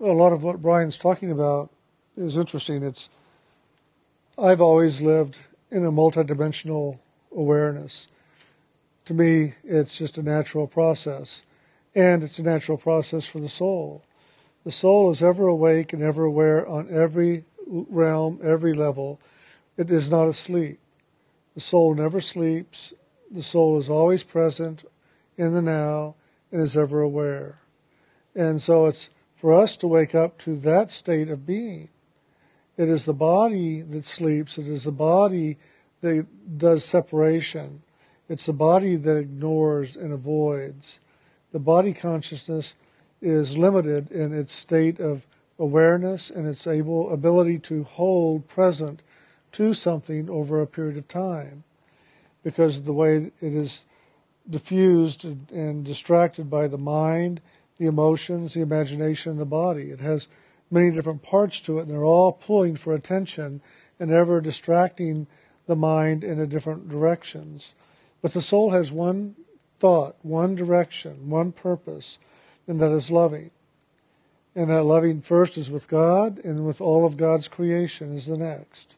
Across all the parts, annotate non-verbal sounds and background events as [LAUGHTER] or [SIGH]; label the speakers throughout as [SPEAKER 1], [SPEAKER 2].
[SPEAKER 1] a lot of what Brian's talking about is interesting. It's I've always lived in a multidimensional awareness. To me, it's just a natural process, and it's a natural process for the soul. The soul is ever awake and ever aware on every realm, every level. It is not asleep. The soul never sleeps. The soul is always present in the now and is ever aware. And so it's for us to wake up to that state of being. It is the body that sleeps. It is the body that does separation. It's the body that ignores and avoids. The body consciousness is limited in its state of awareness and its able ability to hold present to something over a period of time because of the way it is diffused and distracted by the mind, the emotions, the imagination, and the body. It has many different parts to it, and they're all pulling for attention and ever distracting the mind in different directions. But the soul has one thought, one direction, one purpose, and that is loving. And that loving first is with God, and with all of God's creation is the next.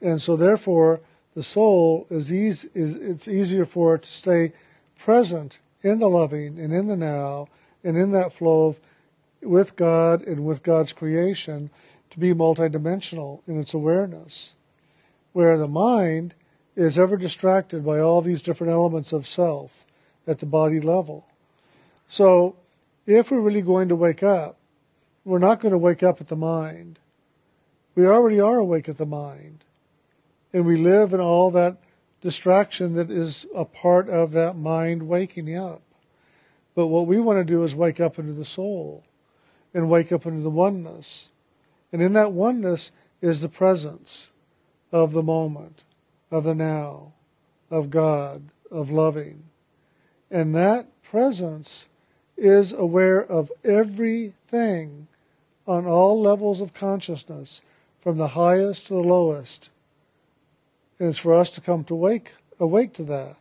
[SPEAKER 1] And so, therefore, the soul is easy, is it's easier for it to stay present in the loving and in the now and in that flow of with God and with God's creation to be multidimensional in its awareness. Where the mind is ever distracted by all these different elements of self at the body level. So if we're really going to wake up, we're not going to wake up at the mind. We already are awake at the mind and we live in all that distraction that is a part of that mind waking up. But what we want to do is wake up into the soul and wake up into the oneness. And in that oneness is the presence of the moment, of the now, of God, of loving. And that presence is aware of everything on all levels of consciousness, from the highest to the lowest and it's for us to come to wake, awake to that.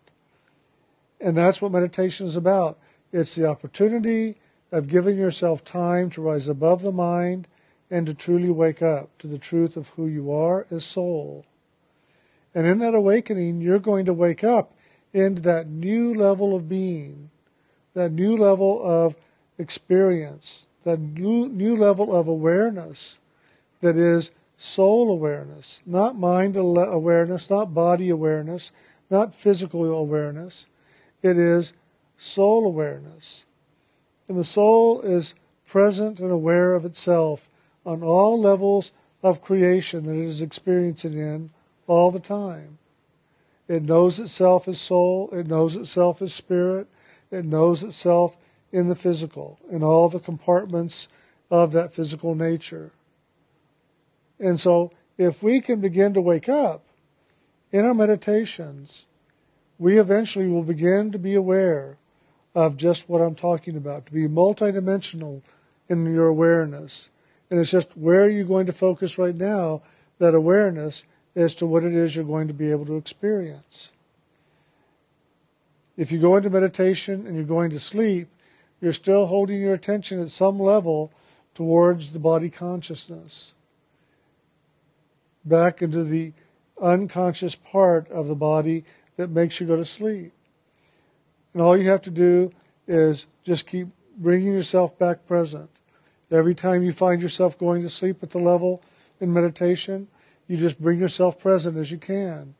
[SPEAKER 1] And that's what meditation is about. It's the opportunity of giving yourself time to rise above the mind and to truly wake up to the truth of who you are as soul. And in that awakening, you're going to wake up into that new level of being, that new level of experience, that new, new level of awareness that is soul awareness, not mind awareness, not body awareness, not physical awareness. It is soul awareness. And the soul is present and aware of itself on all levels of creation that it is experiencing in all the time. It knows itself as soul, it knows itself as spirit, it knows itself in the physical, in all the compartments of that physical nature. And so, if we can begin to wake up in our meditations, we eventually will begin to be aware of just what I'm talking about, to be multidimensional in your awareness. And it's just where are you going to focus right now, that awareness as to what it is you're going to be able to experience. If you go into meditation and you're going to sleep, you're still holding your attention at some level towards the body consciousness back into the unconscious part of the body that makes you go to sleep. And all you have to do is just keep bringing yourself back present. Every time you find yourself going to sleep at the level in meditation, you just bring yourself present as you can.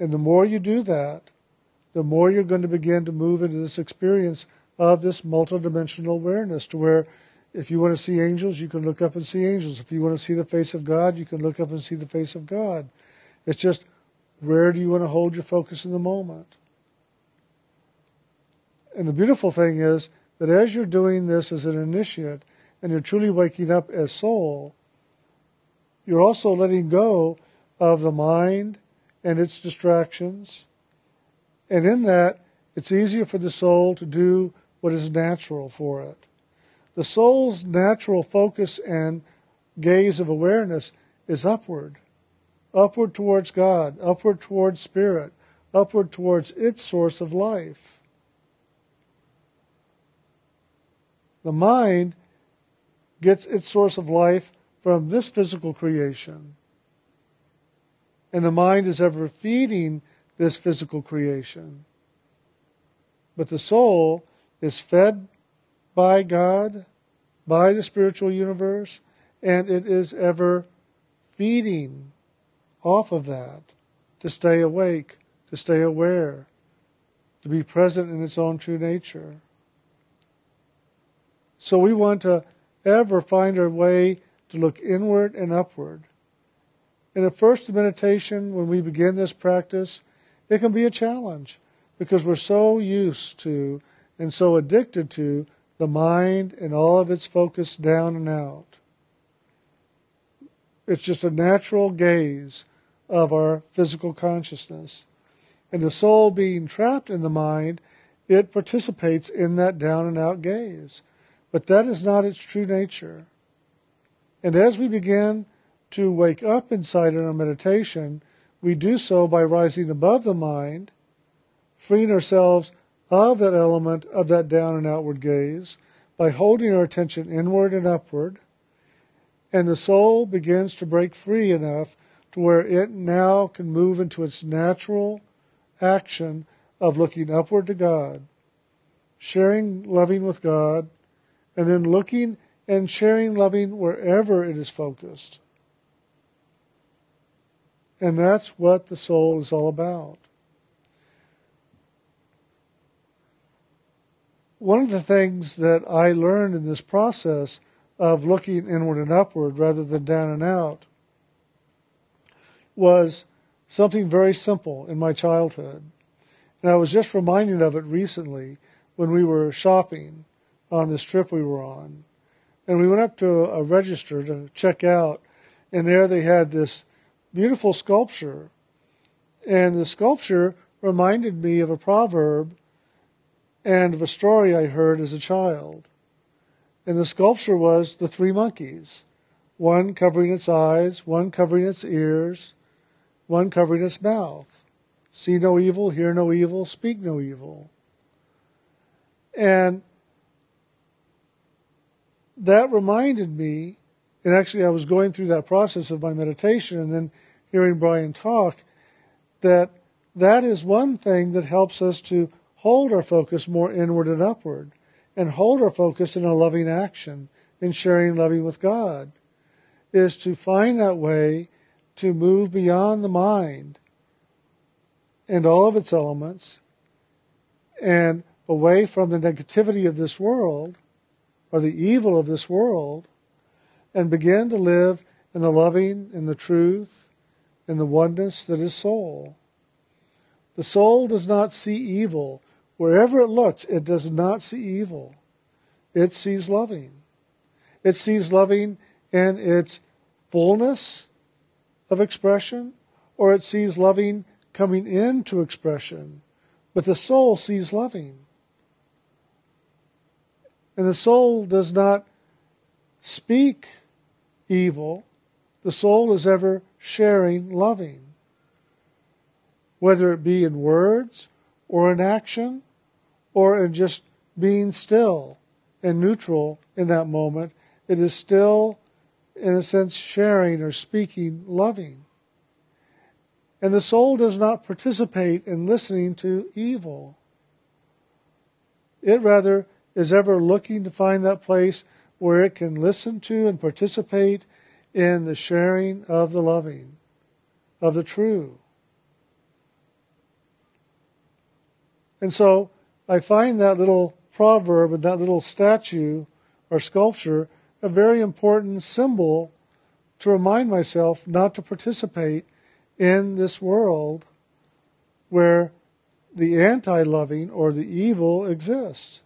[SPEAKER 1] And the more you do that, the more you're going to begin to move into this experience of this multidimensional awareness to where if you want to see angels, you can look up and see angels. If you want to see the face of God, you can look up and see the face of God. It's just where do you want to hold your focus in the moment? And the beautiful thing is that as you're doing this as an initiate and you're truly waking up as soul, you're also letting go of the mind and its distractions. And in that, it's easier for the soul to do what is natural for it. The soul's natural focus and gaze of awareness is upward, upward towards God, upward towards Spirit, upward towards its source of life. The mind gets its source of life from this physical creation. And the mind is ever feeding this physical creation. But the soul is fed by God, by the spiritual universe, and it is ever feeding off of that to stay awake, to stay aware, to be present in its own true nature. So we want to ever find our way to look inward and upward. In the first meditation, when we begin this practice, it can be a challenge because we're so used to and so addicted to the mind and all of its focus down and out. It's just a natural gaze of our physical consciousness. And the soul being trapped in the mind, it participates in that down and out gaze. But that is not its true nature. And as we begin to wake up inside in our meditation, we do so by rising above the mind, freeing ourselves of that element of that down and outward gaze, by holding our attention inward and upward, and the soul begins to break free enough to where it now can move into its natural action of looking upward to God, sharing loving with God, and then looking and sharing loving wherever it is focused. And that's what the soul is all about. One of the things that I learned in this process of looking inward and upward rather than down and out was something very simple in my childhood. And I was just reminded of it recently when we were shopping on this trip we were on. And we went up to a register to check out, and there they had this beautiful sculpture. And the sculpture reminded me of a proverb and of a story I heard as a child. And the sculpture was the three monkeys one covering its eyes, one covering its ears, one covering its mouth. See no evil, hear no evil, speak no evil. And that reminded me, and actually I was going through that process of my meditation and then hearing Brian talk, that that is one thing that helps us to hold our focus more inward and upward and hold our focus in a loving action in sharing loving with God is to find that way to move beyond the mind and all of its elements and away from the negativity of this world or the evil of this world and begin to live in the loving in the truth in the oneness that is soul. The soul does not see evil. Wherever it looks, it does not see evil. It sees loving. It sees loving in its fullness of expression, or it sees loving coming into expression. But the soul sees loving. And the soul does not speak evil. The soul is ever sharing loving. Whether it be in words or in action or in just being still and neutral in that moment, it is still, in a sense, sharing or speaking loving. And the soul does not participate in listening to evil. It rather is ever looking to find that place where it can listen to and participate in the sharing of the loving, of the true. And so I find that little proverb and that little statue or sculpture a very important symbol to remind myself not to participate in this world where the anti loving or the evil exists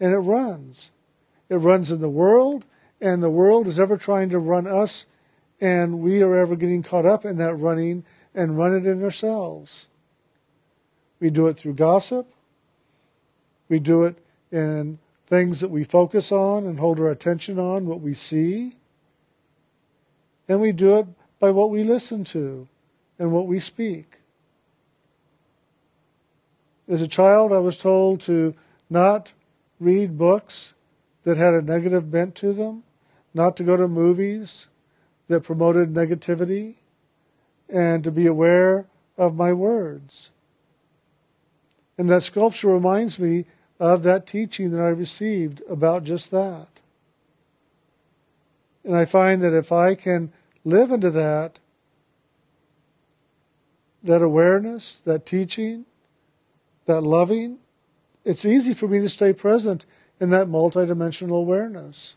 [SPEAKER 1] and it runs. It runs in the world, and the world is ever trying to run us, and we are ever getting caught up in that running and run it in ourselves. We do it through gossip. We do it in things that we focus on and hold our attention on, what we see. And we do it by what we listen to and what we speak. As a child, I was told to not read books that had a negative bent to them, not to go to movies that promoted negativity, and to be aware of my words. And that sculpture reminds me of that teaching that I received about just that. And I find that if I can live into that, that awareness, that teaching, that loving, it's easy for me to stay present in that multidimensional awareness.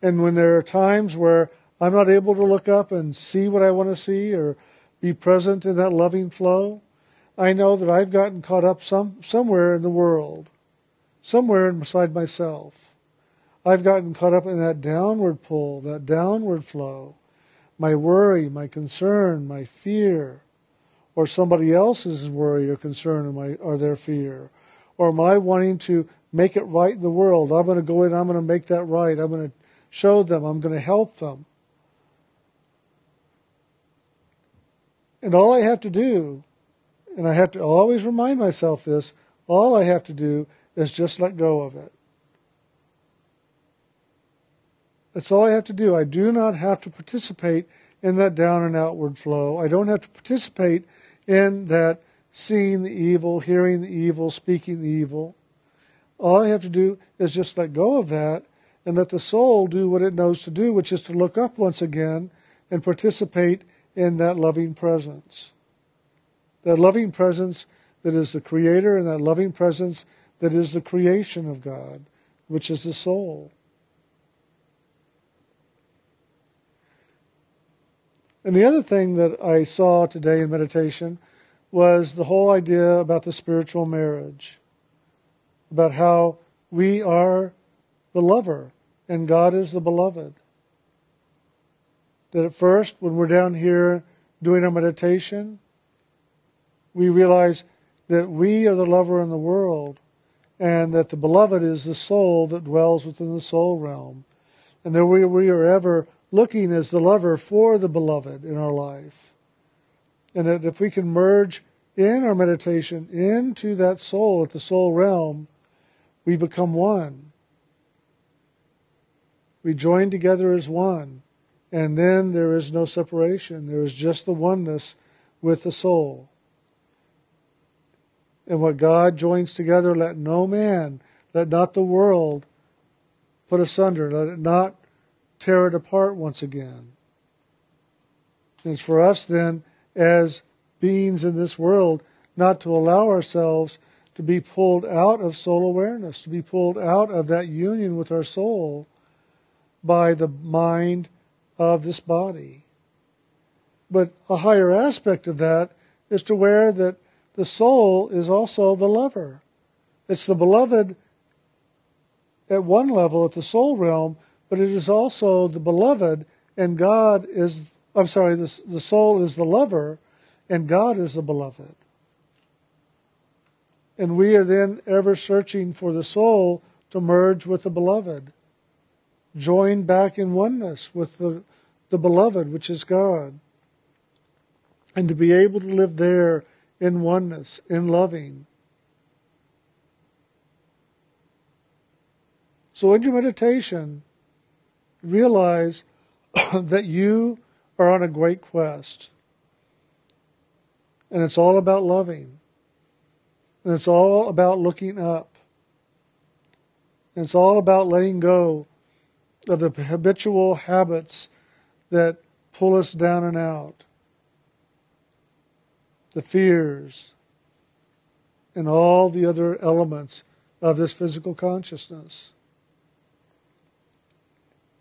[SPEAKER 1] And when there are times where I'm not able to look up and see what I want to see or be present in that loving flow, I know that I've gotten caught up some, somewhere in the world, somewhere inside myself. I've gotten caught up in that downward pull, that downward flow, my worry, my concern, my fear, or somebody else's worry or concern or, my, or their fear, or am I wanting to make it right in the world. I'm going to go in, I'm going to make that right, I'm going to show them, I'm going to help them. And all I have to do, and I have to always remind myself this, all I have to do is just let go of it. That's all I have to do. I do not have to participate in that down and outward flow. I don't have to participate in that seeing the evil, hearing the evil, speaking the evil. All I have to do is just let go of that and let the soul do what it knows to do, which is to look up once again and participate in that loving presence. That loving presence that is the Creator and that loving presence that is the creation of God, which is the soul. And the other thing that I saw today in meditation was the whole idea about the spiritual marriage, about how we are the lover and God is the beloved that at first, when we're down here doing our meditation, we realize that we are the lover in the world and that the beloved is the soul that dwells within the soul realm. And that we, we are ever looking as the lover for the beloved in our life. And that if we can merge in our meditation into that soul at the soul realm, we become one. We join together as one. And then there is no separation. There is just the oneness with the soul. And what God joins together, let no man, let not the world put asunder. Let it not tear it apart once again. And for us then, as beings in this world, not to allow ourselves to be pulled out of soul awareness, to be pulled out of that union with our soul by the mind of this body. But a higher aspect of that is to where that the soul is also the lover. It's the beloved at one level at the soul realm, but it is also the beloved, and God is, I'm sorry, the, the soul is the lover, and God is the beloved. And we are then ever searching for the soul to merge with the beloved, join back in oneness with the the beloved, which is God. And to be able to live there in oneness, in loving. So in your meditation, realize [COUGHS] that you are on a great quest. And it's all about loving. And it's all about looking up. And it's all about letting go of the habitual habits that pull us down and out, the fears, and all the other elements of this physical consciousness.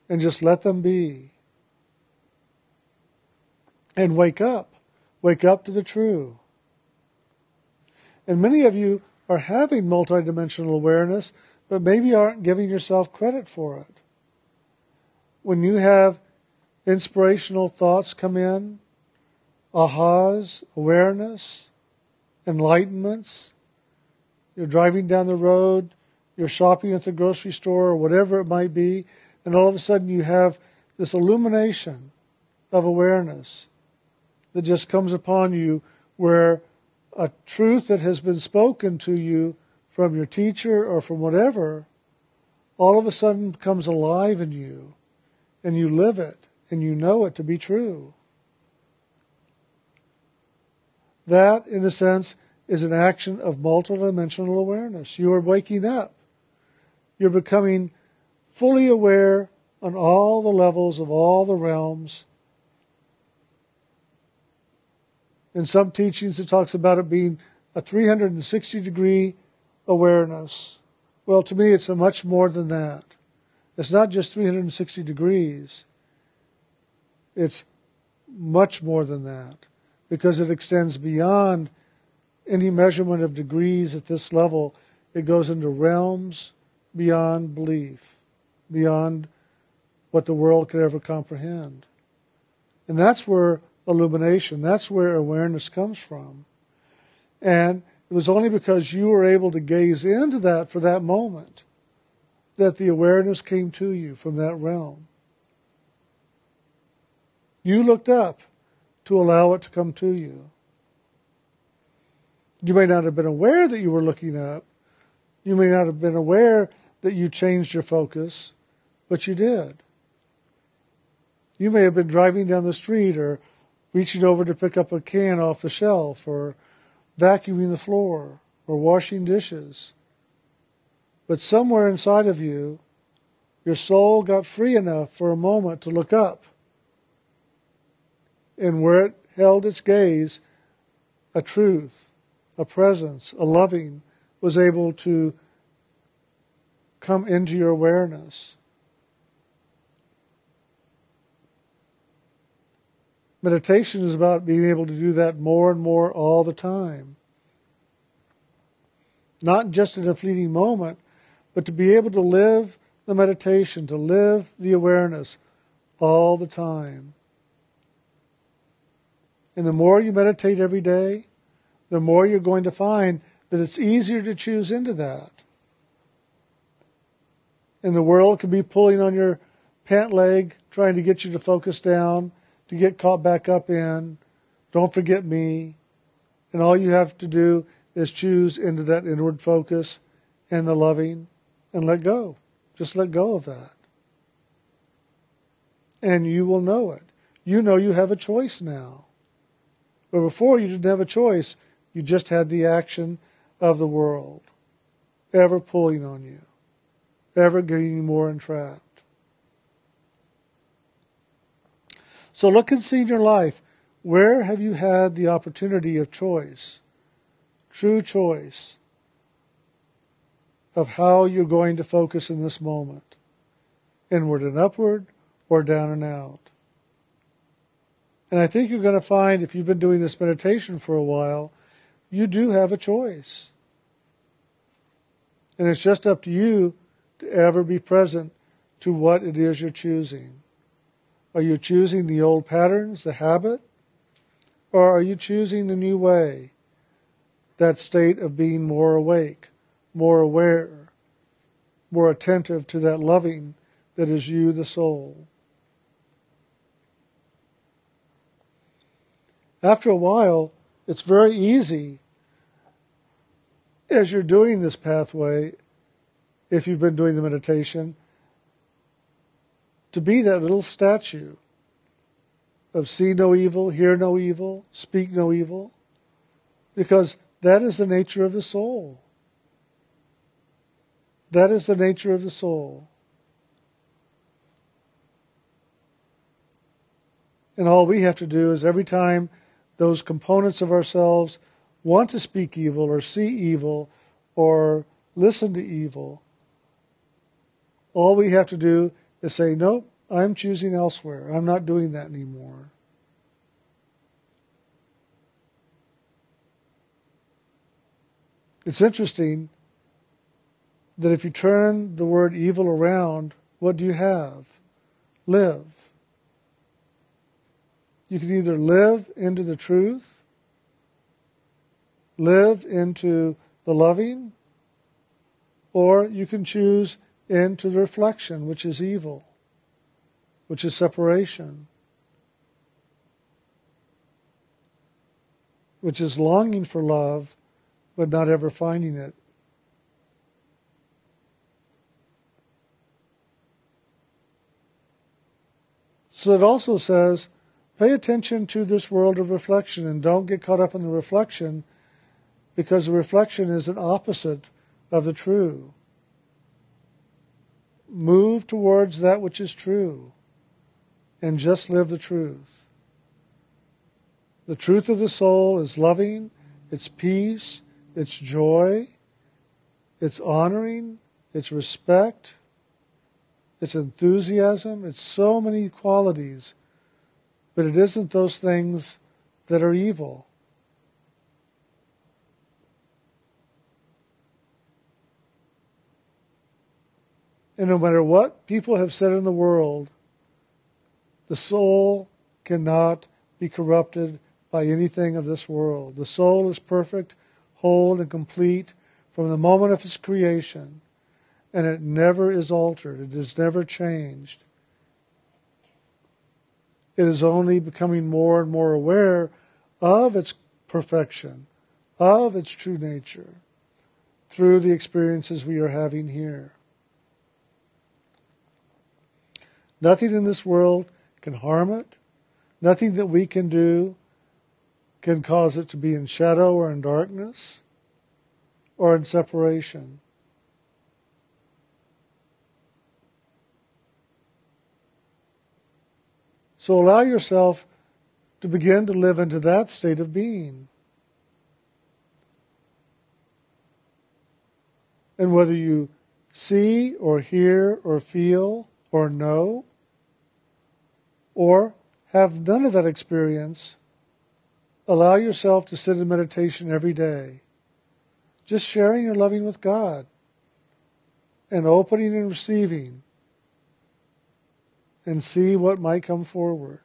[SPEAKER 1] And just let them be. And wake up. Wake up to the true. And many of you are having multidimensional awareness, but maybe aren't giving yourself credit for it. When you have inspirational thoughts come in, ahas, awareness, enlightenments. You're driving down the road, you're shopping at the grocery store, or whatever it might be, and all of a sudden you have this illumination of awareness that just comes upon you where a truth that has been spoken to you from your teacher or from whatever, all of a sudden becomes alive in you, and you live it, and you know it to be true. That, in a sense, is an action of multidimensional awareness. You are waking up. You're becoming fully aware on all the levels of all the realms. In some teachings, it talks about it being a 360 degree awareness. Well, to me, it's a much more than that. It's not just 360 degrees, it's much more than that because it extends beyond any measurement of degrees at this level. It goes into realms beyond belief, beyond what the world could ever comprehend. And that's where illumination, that's where awareness comes from. And it was only because you were able to gaze into that for that moment that the awareness came to you from that realm. You looked up to allow it to come to you. You may not have been aware that you were looking up. You may not have been aware that you changed your focus, but you did. You may have been driving down the street or reaching over to pick up a can off the shelf or vacuuming the floor or washing dishes. But somewhere inside of you, your soul got free enough for a moment to look up. And where it held its gaze, a truth, a presence, a loving was able to come into your awareness. Meditation is about being able to do that more and more all the time. Not just in a fleeting moment, but to be able to live the meditation, to live the awareness all the time. And the more you meditate every day, the more you're going to find that it's easier to choose into that. And the world can be pulling on your pant leg, trying to get you to focus down to get caught back up in. Don't forget me. And all you have to do is choose into that inward focus and the loving and let go. Just let go of that. And you will know it. You know you have a choice now. But before you didn't have a choice, you just had the action of the world ever pulling on you, ever getting you more entrapped. So look and see in your life where have you had the opportunity of choice, true choice, of how you're going to focus in this moment inward and upward or down and out. And I think you're going to find if you've been doing this meditation for a while, you do have a choice. And it's just up to you to ever be present to what it is you're choosing. Are you choosing the old patterns, the habit? Or are you choosing the new way? That state of being more awake, more aware, more attentive to that loving that is you, the soul. After a while, it's very easy as you're doing this pathway, if you've been doing the meditation, to be that little statue of see no evil, hear no evil, speak no evil, because that is the nature of the soul. That is the nature of the soul. And all we have to do is every time those components of ourselves want to speak evil or see evil or listen to evil, all we have to do is say, nope, I'm choosing elsewhere. I'm not doing that anymore. It's interesting that if you turn the word evil around, what do you have? Live. You can either live into the truth, live into the loving, or you can choose into the reflection, which is evil, which is separation, which is longing for love but not ever finding it. So it also says, pay attention to this world of reflection and don't get caught up in the reflection because the reflection is an opposite of the true. Move towards that which is true and just live the truth. The truth of the soul is loving, it's peace, it's joy, it's honoring, it's respect, it's enthusiasm, it's so many qualities, but it isn't those things that are evil. And no matter what people have said in the world, the soul cannot be corrupted by anything of this world. The soul is perfect, whole, and complete from the moment of its creation, and it never is altered. It is never changed. It is only becoming more and more aware of its perfection, of its true nature, through the experiences we are having here. Nothing in this world can harm it. Nothing that we can do can cause it to be in shadow or in darkness or in separation. So allow yourself to begin to live into that state of being. And whether you see or hear or feel or know, or have none of that experience, allow yourself to sit in meditation every day, just sharing your loving with God and opening and receiving and see what might come forward.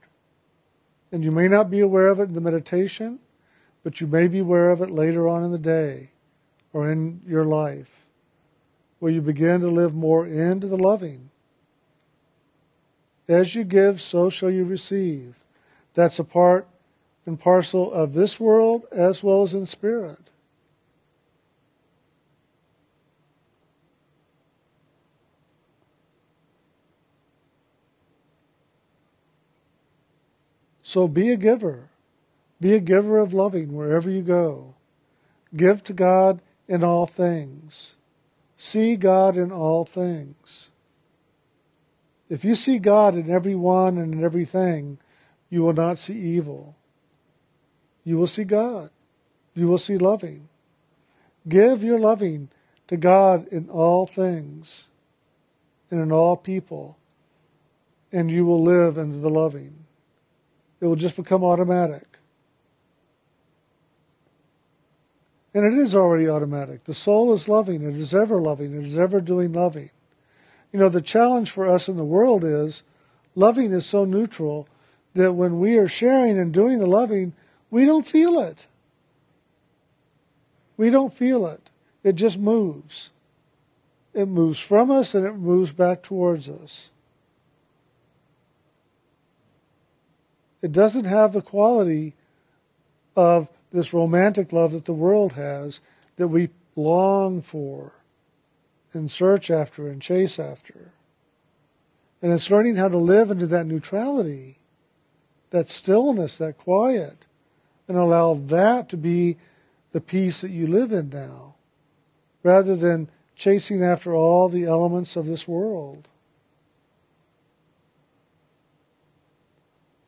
[SPEAKER 1] And you may not be aware of it in the meditation, but you may be aware of it later on in the day or in your life, where you begin to live more into the loving as you give, so shall you receive. That's a part and parcel of this world as well as in spirit. So be a giver. Be a giver of loving wherever you go. Give to God in all things. See God in all things. If you see God in everyone and in everything, you will not see evil. You will see God. You will see loving. Give your loving to God in all things and in all people, and you will live into the loving. It will just become automatic. And it is already automatic. The soul is loving. It is ever loving. It is ever doing loving. You know, the challenge for us in the world is loving is so neutral that when we are sharing and doing the loving, we don't feel it. We don't feel it. It just moves. It moves from us and it moves back towards us. It doesn't have the quality of this romantic love that the world has that we long for and search after and chase after. And it's learning how to live into that neutrality, that stillness, that quiet, and allow that to be the peace that you live in now, rather than chasing after all the elements of this world.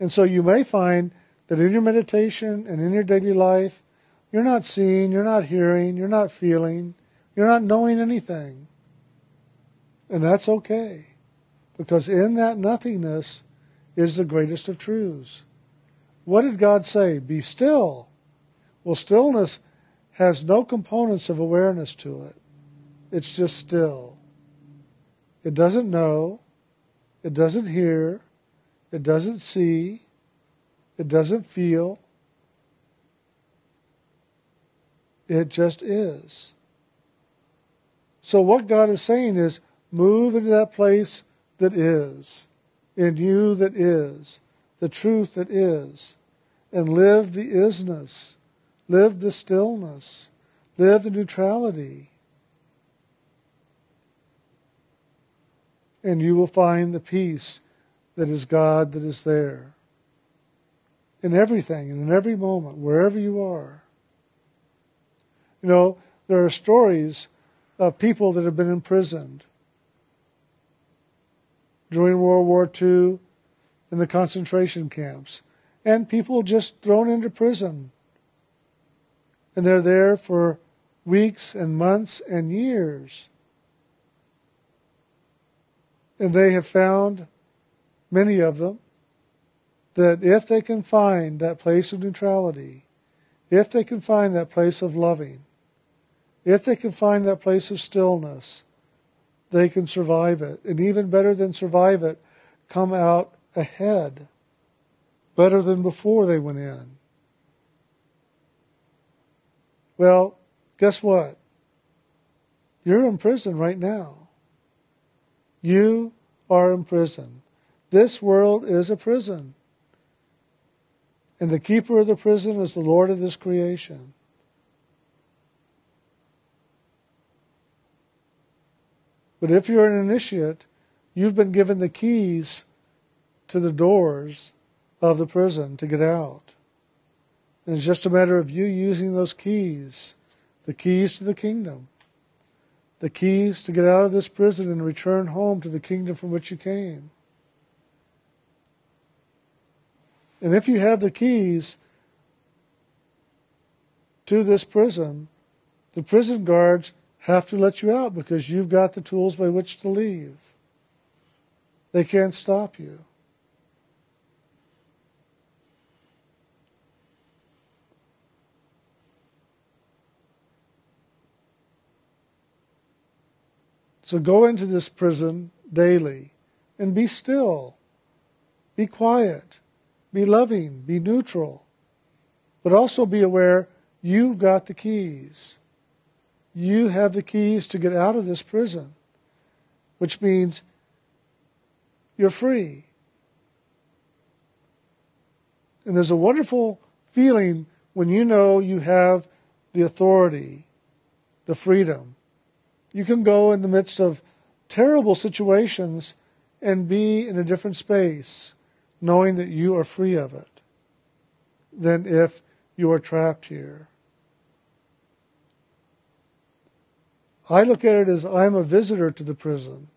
[SPEAKER 1] And so you may find that in your meditation and in your daily life, you're not seeing, you're not hearing, you're not feeling, you're not knowing anything. And that's okay. Because in that nothingness is the greatest of truths. What did God say? Be still. Well, stillness has no components of awareness to it. It's just still. It doesn't know. It doesn't hear. It doesn't see. It doesn't feel. It just is. So, what God is saying is Move into that place that is, in you that is, the truth that is, and live the isness, live the stillness, live the neutrality. And you will find the peace that is God that is there. In everything and in every moment, wherever you are. You know, there are stories of people that have been imprisoned during World War II in the concentration camps, and people just thrown into prison. And they're there for weeks and months and years. And they have found, many of them, that if they can find that place of neutrality, if they can find that place of loving, if they can find that place of stillness, they can survive it. And even better than survive it, come out ahead, better than before they went in. Well, guess what? You're in prison right now. You are in prison. This world is a prison. And the keeper of the prison is the Lord of this creation. But if you're an initiate, you've been given the keys to the doors of the prison to get out. And it's just a matter of you using those keys, the keys to the kingdom, the keys to get out of this prison and return home to the kingdom from which you came. And if you have the keys to this prison, the prison guards have to let you out because you've got the tools by which to leave. They can't stop you. So go into this prison daily and be still. Be quiet. Be loving. Be neutral. But also be aware you've got the keys. You have the keys to get out of this prison, which means you're free. And there's a wonderful feeling when you know you have the authority, the freedom. You can go in the midst of terrible situations and be in a different space, knowing that you are free of it, than if you are trapped here. I look at it as I'm a visitor to the prison.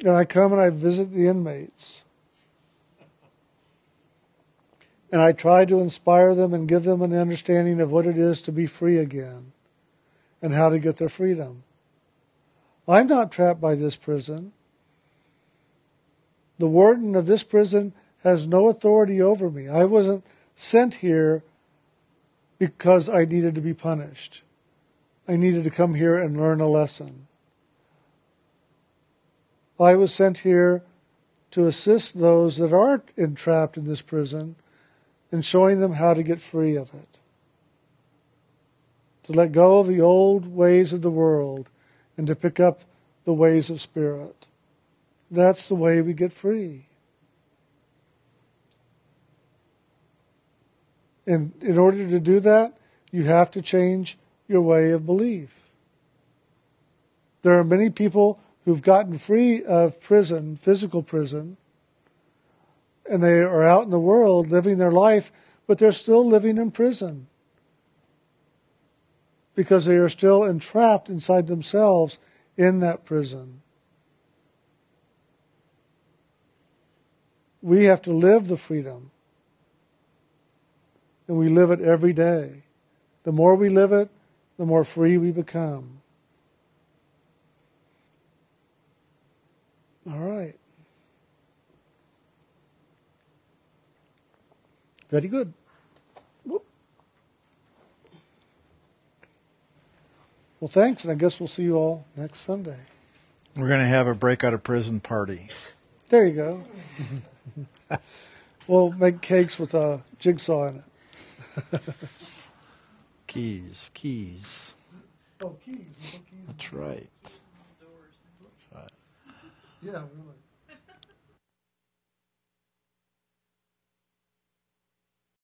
[SPEAKER 1] And I come and I visit the inmates. And I try to inspire them and give them an understanding of what it is to be free again and how to get their freedom. I'm not trapped by this prison. The warden of this prison has no authority over me. I wasn't sent here because I needed to be punished. I needed to come here and learn a lesson. I was sent here to assist those that are entrapped in this prison in showing them how to get free of it. To let go of the old ways of the world and to pick up the ways of spirit. That's the way we get free. And in order to do that, you have to change your way of belief. There are many people who've gotten free of prison, physical prison, and they are out in the world living their life, but they're still living in prison because they are still entrapped inside themselves in that prison. We have to live the freedom, and we live it every day. The more we live it, the more free we become. All right. Very good. Whoop. Well, thanks, and I guess we'll see you all next Sunday.
[SPEAKER 2] We're going to have a break out of prison party.
[SPEAKER 1] There you go. [LAUGHS] we'll make cakes with a jigsaw in it. [LAUGHS]
[SPEAKER 2] Keys, keys.
[SPEAKER 1] Oh, keys.
[SPEAKER 2] That's right.
[SPEAKER 1] Yeah, really.